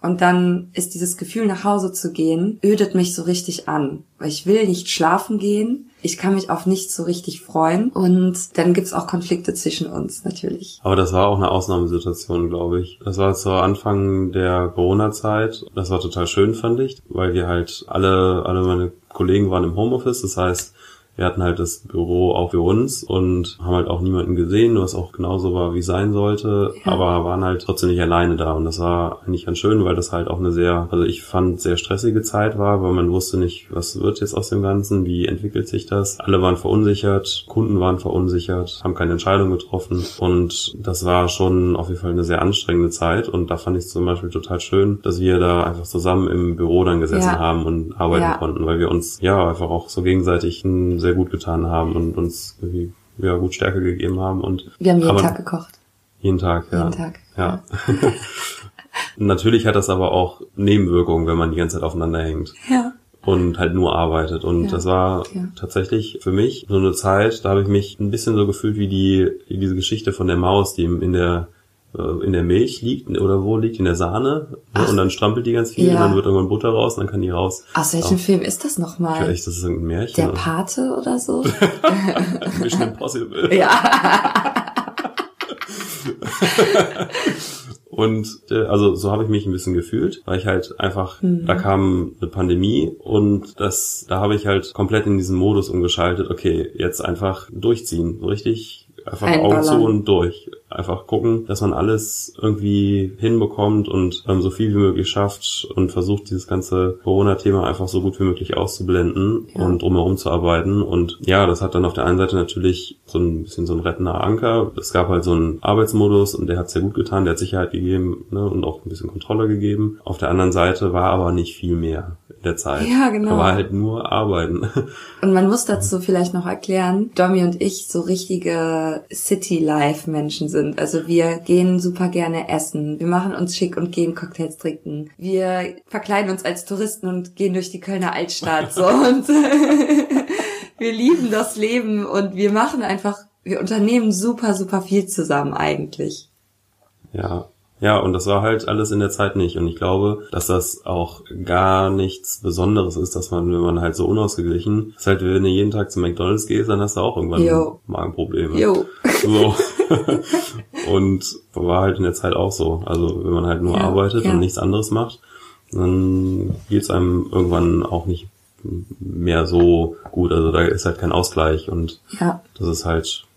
Und dann ist dieses Gefühl, nach Hause zu gehen, ödet mich so richtig an. Weil ich will nicht schlafen gehen. Ich kann mich auf nichts so richtig freuen. Und dann gibt's auch Konflikte zwischen uns, natürlich. Aber das war auch eine Ausnahmesituation, glaube ich. Das war zu Anfang der Corona-Zeit. Das war total schön, fand ich, weil wir halt alle, alle meine Kollegen waren im Homeoffice. Das heißt, wir hatten halt das Büro auch für uns und haben halt auch niemanden gesehen, was auch genauso war, wie es sein sollte, Ja. aber waren halt trotzdem nicht alleine da und das war eigentlich ganz schön, weil das halt auch eine sehr, also ich fand sehr stressige Zeit war, weil man wusste nicht, was wird jetzt aus dem Ganzen, wie entwickelt sich das. Alle waren verunsichert, Kunden waren verunsichert, haben keine Entscheidung getroffen und das war schon auf jeden Fall eine sehr anstrengende Zeit und da fand ich zum Beispiel total schön, dass wir da einfach zusammen im Büro dann gesessen Ja. haben und arbeiten Ja. konnten, weil wir uns ja einfach auch so gegenseitig mm, sehr gut getan haben und uns irgendwie ja gut Stärke gegeben haben und Wir haben jeden aber- Tag gekocht. jeden Tag ja Jeden Tag. ja natürlich hat das aber auch Nebenwirkungen wenn man die ganze Zeit aufeinander hängt Ja. und halt nur arbeitet. Und Ja. das war Ja. tatsächlich für mich so eine Zeit, da habe ich mich ein bisschen so gefühlt wie die, wie diese Geschichte von der Maus, die in der in der Milch liegt oder wo liegt, in der Sahne ne? Ach. und dann strampelt die ganz viel Ja. und dann wird irgendwann Butter raus und dann kann die raus. Aus welchem Film ist das nochmal? Vielleicht das ist irgendein Märchen. Der? Pate oder so? Mission Impossible. ja. Und äh, also so habe ich mich ein bisschen gefühlt, weil ich halt einfach, mhm. da kam eine Pandemie und das, da habe ich halt komplett in diesen Modus umgeschaltet, okay, jetzt einfach durchziehen, so richtig einfach Augen zu und durch einfach gucken, dass man alles irgendwie hinbekommt und ähm, so viel wie möglich schafft und versucht, dieses ganze Corona-Thema einfach so gut wie möglich auszublenden ja. und drumherum zu arbeiten. Und ja, das hat dann auf der einen Seite natürlich so ein bisschen so ein rettender Anker. Es gab halt so einen Arbeitsmodus und der hat sehr gut getan, der hat Sicherheit gegeben ne, und auch ein bisschen Kontrolle gegeben. Auf der anderen Seite war aber nicht viel mehr der Zeit. Ja, genau. War halt nur Arbeiten. Und man muss dazu vielleicht noch erklären, Domi und ich so richtige City-Life-Menschen sind sind. Also wir gehen super gerne essen. Wir machen uns schick und gehen Cocktails trinken. Wir verkleiden uns als Touristen und gehen durch die Kölner Altstadt so und wir lieben das Leben und wir machen einfach, wir unternehmen super, super viel zusammen eigentlich. Ja, ja, und das war halt alles in der Zeit nicht. Und ich glaube, dass das auch gar nichts Besonderes ist, dass man, wenn man halt so unausgeglichen ist, halt, wenn du jeden Tag zu McDonalds gehst, dann hast du auch irgendwann jo. Magenprobleme. Jo. So. und war halt in der Zeit auch so. Also wenn man halt nur ja, arbeitet ja. und nichts anderes macht, dann geht's einem irgendwann auch nicht mehr so gut. Also da ist halt kein Ausgleich und ja. das ist halt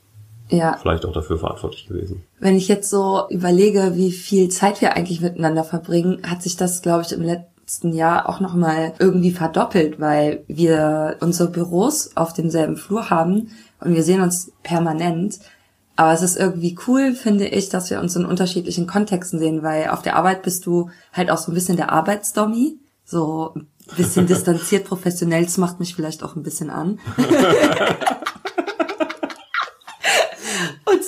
ja. vielleicht auch dafür verantwortlich gewesen. Wenn ich jetzt so überlege, wie viel Zeit wir eigentlich miteinander verbringen, hat sich das, glaube ich, im letzten Jahr auch nochmal irgendwie verdoppelt, weil wir unsere Büros auf demselben Flur haben und wir sehen uns permanent. Aber es ist irgendwie cool, finde ich, dass wir uns in unterschiedlichen Kontexten sehen, weil auf der Arbeit bist du halt auch so ein bisschen der Arbeitsdommy. So ein bisschen distanziert, professionell, das macht mich vielleicht auch ein bisschen an.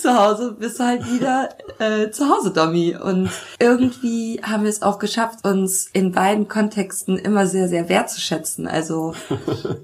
Zu Hause bist du halt wieder äh, zu Hause Dummy. Und irgendwie haben wir es auch geschafft, uns in beiden Kontexten immer sehr, sehr wertzuschätzen. Also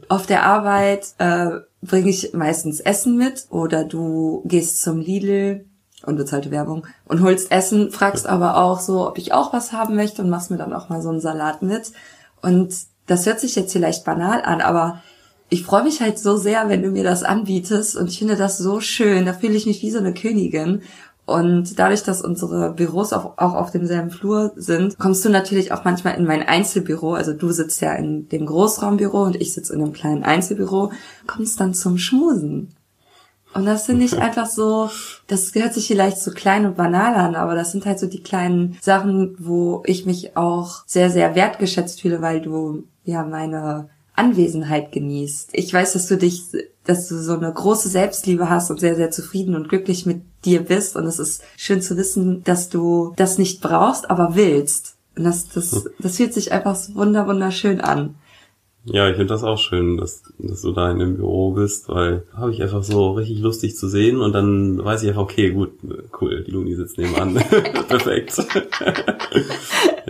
auf der Arbeit äh, bringe ich meistens Essen mit oder du gehst zum Lidl unbezahlte Werbung und holst Essen, fragst aber auch so, ob ich auch was haben möchte und machst mir dann auch mal so einen Salat mit. Und das hört sich jetzt vielleicht banal an, aber ich freue mich halt so sehr, wenn du mir das anbietest und ich finde das so schön. Da fühle ich mich wie so eine Königin. Und dadurch, dass unsere Büros auch, auch auf demselben Flur sind, kommst du natürlich auch manchmal in mein Einzelbüro. Also du sitzt ja in dem Großraumbüro und ich sitze in einem kleinen Einzelbüro, kommst dann zum Schmusen. Und das finde ich einfach so, das hört sich vielleicht so klein und banal an, aber das sind halt so die kleinen Sachen, wo ich mich auch sehr, sehr wertgeschätzt fühle, weil du ja meine Anwesenheit genießt. Ich weiß, dass du dich, dass du so eine große Selbstliebe hast und sehr, sehr zufrieden und glücklich mit dir bist. Und es ist schön zu wissen, dass du das nicht brauchst, aber willst. Und das, das, das fühlt sich einfach so wunder, wunderschön an. Ja, ich finde das auch schön, dass, dass du da in dem Büro bist, weil habe ich einfach so richtig lustig zu sehen und dann weiß ich einfach, okay, gut, cool, die Luni sitzt nebenan. Perfekt.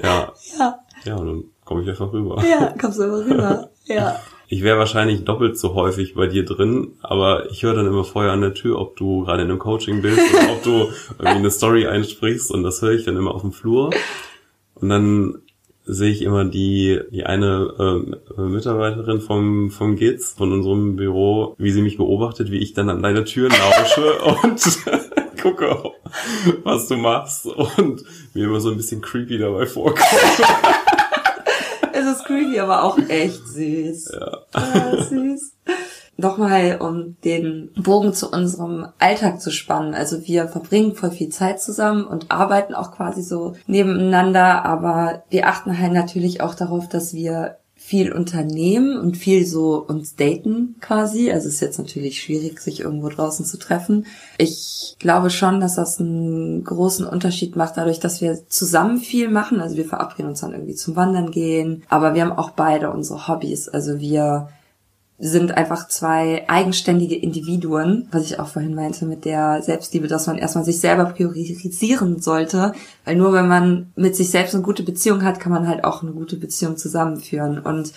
ja. Ja. Ja, und komme ich einfach rüber. Ja, kommst du einfach rüber. Ja. Ich wäre wahrscheinlich doppelt so häufig bei dir drin, aber ich höre dann immer vorher an der Tür, ob du gerade in einem Coaching bist oder ob du irgendwie eine Story einsprichst und das höre ich dann immer auf dem Flur. Und dann sehe ich immer die, die eine äh, Mitarbeiterin vom, vom GITS, von unserem Büro, wie sie mich beobachtet, wie ich dann an deine Tür lausche und gucke, was du machst und mir immer so ein bisschen creepy dabei vorkomme ist creepy, aber auch echt süß. Ja. ja süß. Nochmal, um den Bogen zu unserem Alltag zu spannen. Also wir verbringen voll viel Zeit zusammen und arbeiten auch quasi so nebeneinander, aber wir achten halt natürlich auch darauf, dass wir viel unternehmen und viel so uns daten quasi. Also es ist jetzt natürlich schwierig, sich irgendwo draußen zu treffen. Ich glaube schon, dass das einen großen Unterschied macht, dadurch, dass wir zusammen viel machen. Also wir verabreden uns dann irgendwie zum Wandern gehen. Aber wir haben auch beide unsere Hobbys. Also wir sind einfach zwei eigenständige Individuen, was ich auch vorhin meinte mit der Selbstliebe, dass man erstmal sich selber priorisieren sollte, weil nur wenn man mit sich selbst eine gute Beziehung hat, kann man halt auch eine gute Beziehung zusammenführen und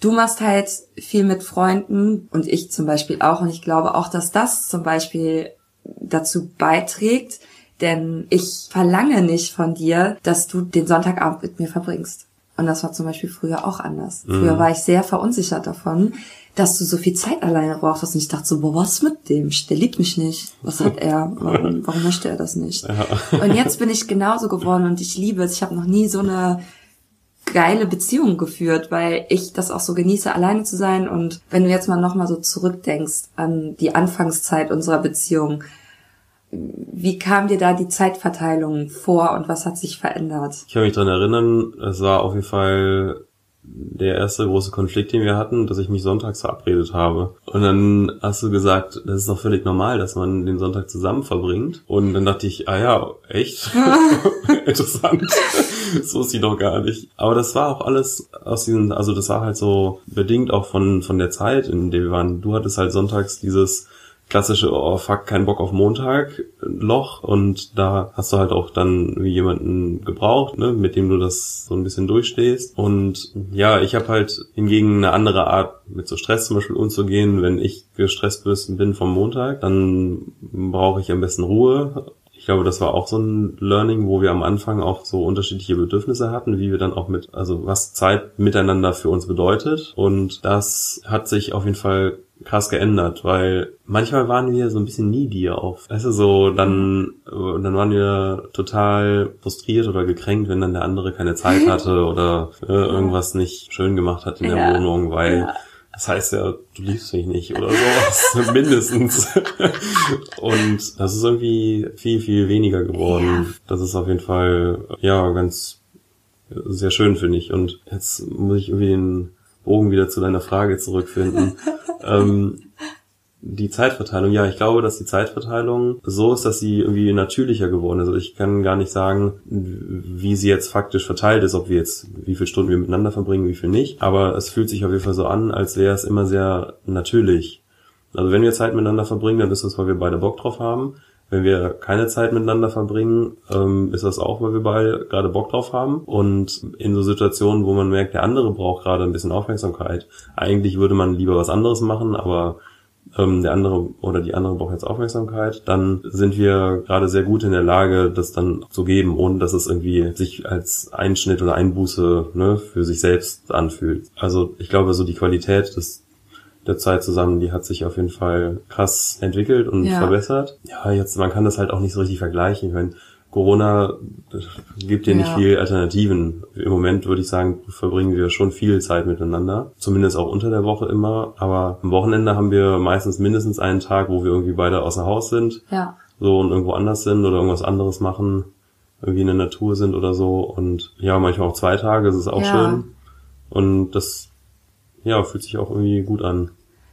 Du machst halt viel mit Freunden und ich zum Beispiel auch und ich glaube auch, dass das zum Beispiel dazu beiträgt, denn ich verlange nicht von dir, dass du den Sonntagabend mit mir verbringst. Und das war zum Beispiel früher auch anders. Früher war ich sehr verunsichert davon, dass du so viel Zeit alleine brauchst. Und ich dachte so, boah, was mit dem? Der liebt mich nicht. Was hat er? Warum, warum möchte er das nicht? Und jetzt bin ich genauso geworden und ich liebe es. Ich habe noch nie so eine geile Beziehung geführt, weil ich das auch so genieße, alleine zu sein. Und wenn du jetzt mal nochmal so zurückdenkst an die Anfangszeit unserer Beziehung, wie kam dir da die Zeitverteilung vor und was hat sich verändert? Ich kann mich dran erinnern, es war auf jeden Fall der erste große Konflikt, den wir hatten, dass ich mich sonntags verabredet habe. Und dann hast du gesagt, das ist doch völlig normal, dass man den Sonntag zusammen verbringt. Und dann dachte ich, ah ja, echt? Interessant. so ist sie doch gar nicht. Aber das war auch alles aus diesen, also das war halt so bedingt auch von, von der Zeit, in der wir waren. Du hattest halt sonntags dieses klassische, oh fuck, kein Bock auf Montag Loch. Und da hast du halt auch dann jemanden gebraucht, ne, mit dem du das so ein bisschen durchstehst. Und ja, ich habe halt hingegen eine andere Art mit so Stress zum Beispiel umzugehen, wenn ich gestresst bin vom Montag, dann brauche ich am besten Ruhe. Ich glaube, das war auch so ein Learning, wo wir am Anfang auch so unterschiedliche Bedürfnisse hatten, wie wir dann auch mit, also was Zeit miteinander für uns bedeutet. Und das hat sich auf jeden Fall krass geändert, weil manchmal waren wir so ein bisschen needy auch. Weißt du, so, dann, dann waren wir total frustriert oder gekränkt, wenn dann der andere keine Zeit hatte oder äh, irgendwas nicht schön gemacht hat in der ja. Wohnung, weil ja. Das heißt ja, du liebst mich nicht oder sowas, mindestens. Und das ist irgendwie viel, viel weniger geworden. Ja. Das ist auf jeden Fall, ja, ganz sehr schön, finde ich. Und jetzt muss ich irgendwie den Bogen wieder zu deiner Frage zurückfinden. ähm, die Zeitverteilung, ja, ich glaube, dass die Zeitverteilung so ist, dass sie irgendwie natürlicher geworden ist. Also ich kann gar nicht sagen, wie sie jetzt faktisch verteilt ist, ob wir jetzt, wie viele Stunden wir miteinander verbringen, wie viel nicht. Aber es fühlt sich auf jeden Fall so an, als wäre es immer sehr natürlich. Also wenn wir Zeit miteinander verbringen, dann ist das, weil wir beide Bock drauf haben. Wenn wir keine Zeit miteinander verbringen, ähm, ist das auch, weil wir beide gerade Bock drauf haben. Und in so Situationen, wo man merkt, der andere braucht gerade ein bisschen Aufmerksamkeit. Eigentlich würde man lieber was anderes machen, aber ähm, der andere oder die andere braucht jetzt Aufmerksamkeit, dann sind wir gerade sehr gut in der Lage, das dann zu geben, ohne dass es irgendwie sich als Einschnitt oder Einbuße ne, für sich selbst anfühlt. Also ich glaube, so die Qualität des der Zeit zusammen, die hat sich auf jeden Fall krass entwickelt und ja. verbessert. Ja, jetzt, man kann das halt auch nicht so richtig vergleichen. Ich meine, Corona gibt dir ja. nicht viel Alternativen. Im Moment würde ich sagen, verbringen wir schon viel Zeit miteinander. Zumindest auch unter der Woche immer. Aber am Wochenende haben wir meistens mindestens einen Tag, wo wir irgendwie beide außer Haus sind. Ja. So und irgendwo anders sind oder irgendwas anderes machen. Irgendwie in der Natur sind oder so. Und ja, manchmal auch zwei Tage, das ist auch ja. schön. Und das, ja, fühlt sich auch irgendwie gut an.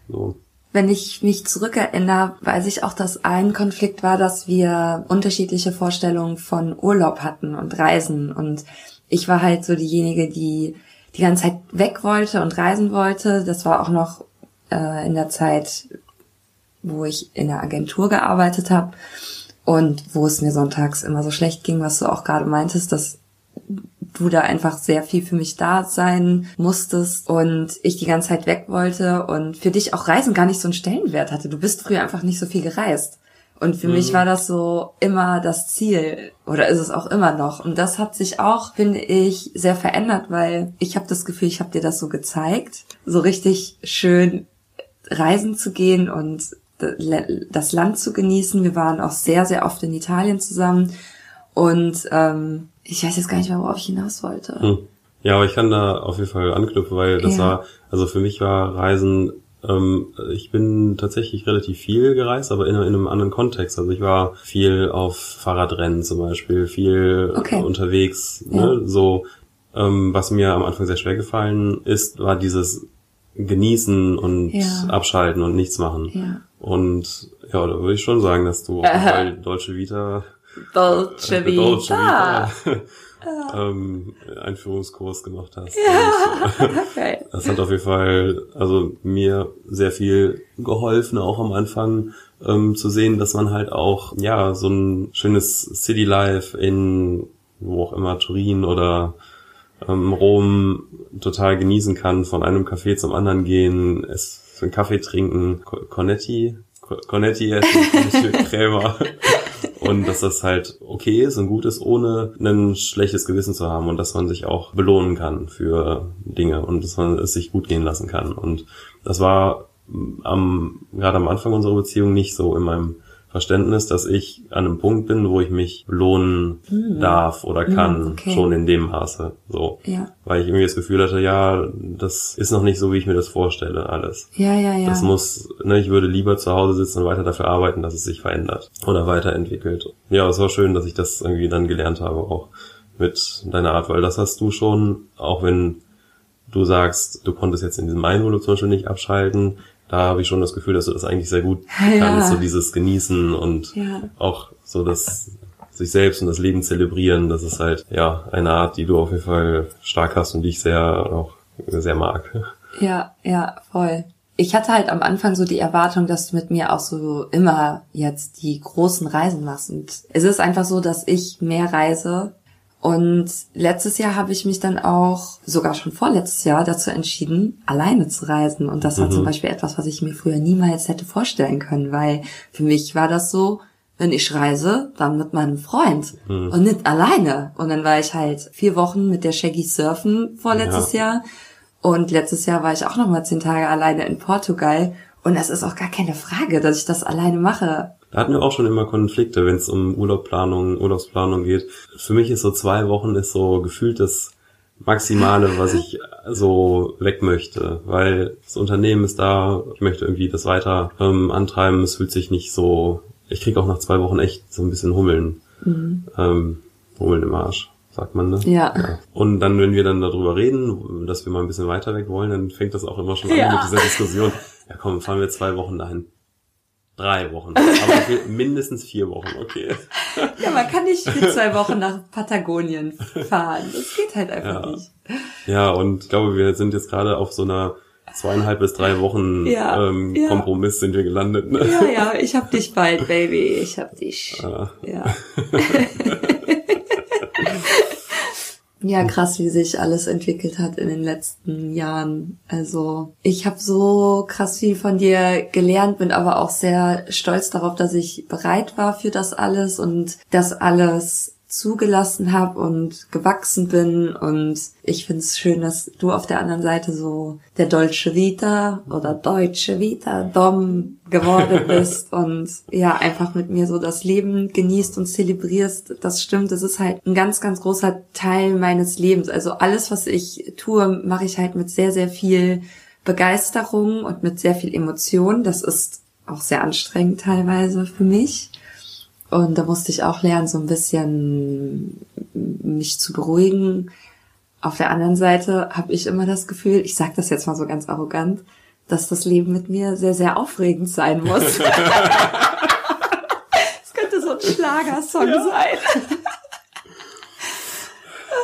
So. Wenn ich mich zurückerinnere, weiß ich auch, dass ein Konflikt war, dass wir unterschiedliche Vorstellungen von Urlaub hatten und Reisen. Und ich war halt so diejenige, die die ganze Zeit weg wollte und reisen wollte. Das war auch noch äh, in der Zeit, wo ich in der Agentur gearbeitet habe und wo es mir sonntags immer so schlecht ging, was du auch gerade meintest, dass du da einfach sehr viel für mich da sein musstest und ich die ganze Zeit weg wollte und für dich auch Reisen gar nicht so einen Stellenwert hatte. Du bist früher einfach nicht so viel gereist. Und für mhm. mich war das so immer das Ziel oder ist es auch immer noch. Und das hat sich auch, finde ich, sehr verändert, weil ich habe das Gefühl, ich habe dir das so gezeigt, so richtig schön reisen zu gehen und das Land zu genießen. Wir waren auch sehr, sehr oft in Italien zusammen und ähm, ich weiß jetzt gar nicht mehr, worauf ich hinaus wollte. Hm. Ja, aber ich kann da auf jeden Fall anknüpfen, weil das ja. war, also für mich war Reisen, ähm, ich bin tatsächlich relativ viel gereist, aber in, in, einem anderen Kontext. Also ich war viel auf Fahrradrennen zum Beispiel, viel okay. unterwegs, ne? Ja. so. Ähm, was mir am Anfang sehr schwer gefallen ist, war dieses Genießen und ja. Abschalten und nichts machen. Ja. Und ja, da würde ich schon sagen, dass du auf Deutsche Vita Dolce äh, Vita. Dolce Vita. ähm, Einführungskurs gemacht hast. Ja, okay. Das hat auf jeden Fall, also mir sehr viel geholfen, auch am Anfang ähm, zu sehen, dass man halt auch, ja, so ein schönes City Life in wo auch immer, Turin oder ähm, Rom total genießen kann, von einem Café zum anderen gehen, es einen Kaffee trinken, Cornetti, Cornetti essen, Krämer und dass das halt okay ist und gut ist, ohne ein schlechtes Gewissen zu haben und dass man sich auch belohnen kann für Dinge und dass man es sich gut gehen lassen kann. Und das war am, gerade am Anfang unserer Beziehung nicht so in meinem Verständnis, dass ich an einem Punkt bin, wo ich mich belohnen mhm. darf oder hm, kann, okay. schon in dem Maße. So. Ja. Weil ich irgendwie das Gefühl hatte, ja, das ist noch nicht so, wie ich mir das vorstelle, alles. Ja, ja, ja. Das muss, ne, ich würde lieber zu Hause sitzen und weiter dafür arbeiten, dass es sich verändert oder weiterentwickelt. Ja, es war schön, dass ich das irgendwie dann gelernt habe, auch mit deiner Art, weil das hast du schon, auch wenn du sagst, du konntest jetzt in diesem Einurlaub zum Beispiel nicht abschalten, da habe ich schon das Gefühl, dass du das eigentlich sehr gut ja. kannst, so dieses Genießen und ja. auch so das sich selbst und das Leben zelebrieren, das ist halt ja eine Art, die du auf jeden Fall stark hast und die ich sehr auch sehr mag. Ja, ja, voll. Ich hatte halt am Anfang so die Erwartung, dass du mit mir auch so immer jetzt die großen Reisen machst. Und es ist einfach so, dass ich mehr reise und letztes Jahr habe ich mich dann auch, sogar schon vorletztes Jahr, dazu entschieden, alleine zu reisen. Und das war zum mhm. Beispiel etwas, was ich mir früher niemals hätte vorstellen können, weil für mich war das so, wenn ich reise, dann mit meinem Freund mhm. und nicht alleine. Und dann war ich halt vier Wochen mit der Shaggy surfen vorletztes ja. Jahr. Und letztes Jahr war ich auch noch mal zehn Tage alleine in Portugal. Und das ist auch gar keine Frage, dass ich das alleine mache. Da hatten wir auch schon immer Konflikte, wenn es um Urlaubplanung, Urlaubsplanung geht. Für mich ist so zwei Wochen ist so gefühlt das Maximale, was ich so weg möchte, weil das Unternehmen ist da, ich möchte irgendwie das weiter ähm, antreiben, es fühlt sich nicht so, ich krieg auch nach zwei Wochen echt so ein bisschen Hummeln, mhm. ähm, Hummeln im Arsch sagt man, ne? Ja. ja. Und dann, wenn wir dann darüber reden, dass wir mal ein bisschen weiter weg wollen, dann fängt das auch immer schon an ja. mit dieser Diskussion. Ja komm, fahren wir zwei Wochen dahin. Drei Wochen. Aber mindestens vier Wochen, okay. Ja, man kann nicht für zwei Wochen nach Patagonien fahren. Das geht halt einfach ja. nicht. Ja, und ich glaube, wir sind jetzt gerade auf so einer zweieinhalb bis drei Wochen ja, ähm, ja. Kompromiss sind wir gelandet. Ne? Ja, ja, ich hab dich bald, Baby. Ich hab dich. Ah. Ja. Ja, krass, wie sich alles entwickelt hat in den letzten Jahren. Also ich habe so krass viel von dir gelernt, bin aber auch sehr stolz darauf, dass ich bereit war für das alles und das alles zugelassen habe und gewachsen bin und ich finde es schön, dass du auf der anderen Seite so der Deutsche Vita oder Deutsche Vita Dom geworden bist und ja, einfach mit mir so das Leben genießt und zelebrierst. Das stimmt, das ist halt ein ganz, ganz großer Teil meines Lebens. Also alles, was ich tue, mache ich halt mit sehr, sehr viel Begeisterung und mit sehr viel Emotion. Das ist auch sehr anstrengend teilweise für mich. Und da musste ich auch lernen, so ein bisschen mich zu beruhigen. Auf der anderen Seite habe ich immer das Gefühl, ich sage das jetzt mal so ganz arrogant, dass das Leben mit mir sehr, sehr aufregend sein muss. Es könnte so ein Schlagersong ja. sein.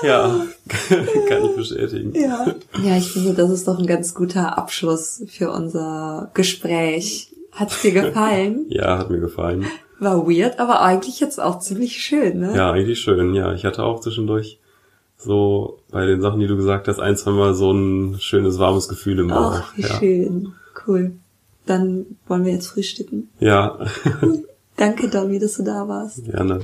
Ja, kann ich bestätigen. Ja. ja, ich finde, das ist doch ein ganz guter Abschluss für unser Gespräch. Hat's dir gefallen? Ja, hat mir gefallen. War weird, aber eigentlich jetzt auch ziemlich schön, ne? Ja, eigentlich schön, ja. Ich hatte auch zwischendurch so bei den Sachen, die du gesagt hast, ein, zwei Mal so ein schönes, warmes Gefühl im Bauch. Ach, wie ja. schön. Cool. Dann wollen wir jetzt frühstücken. Ja. Danke, Domi, dass du da warst. Gerne.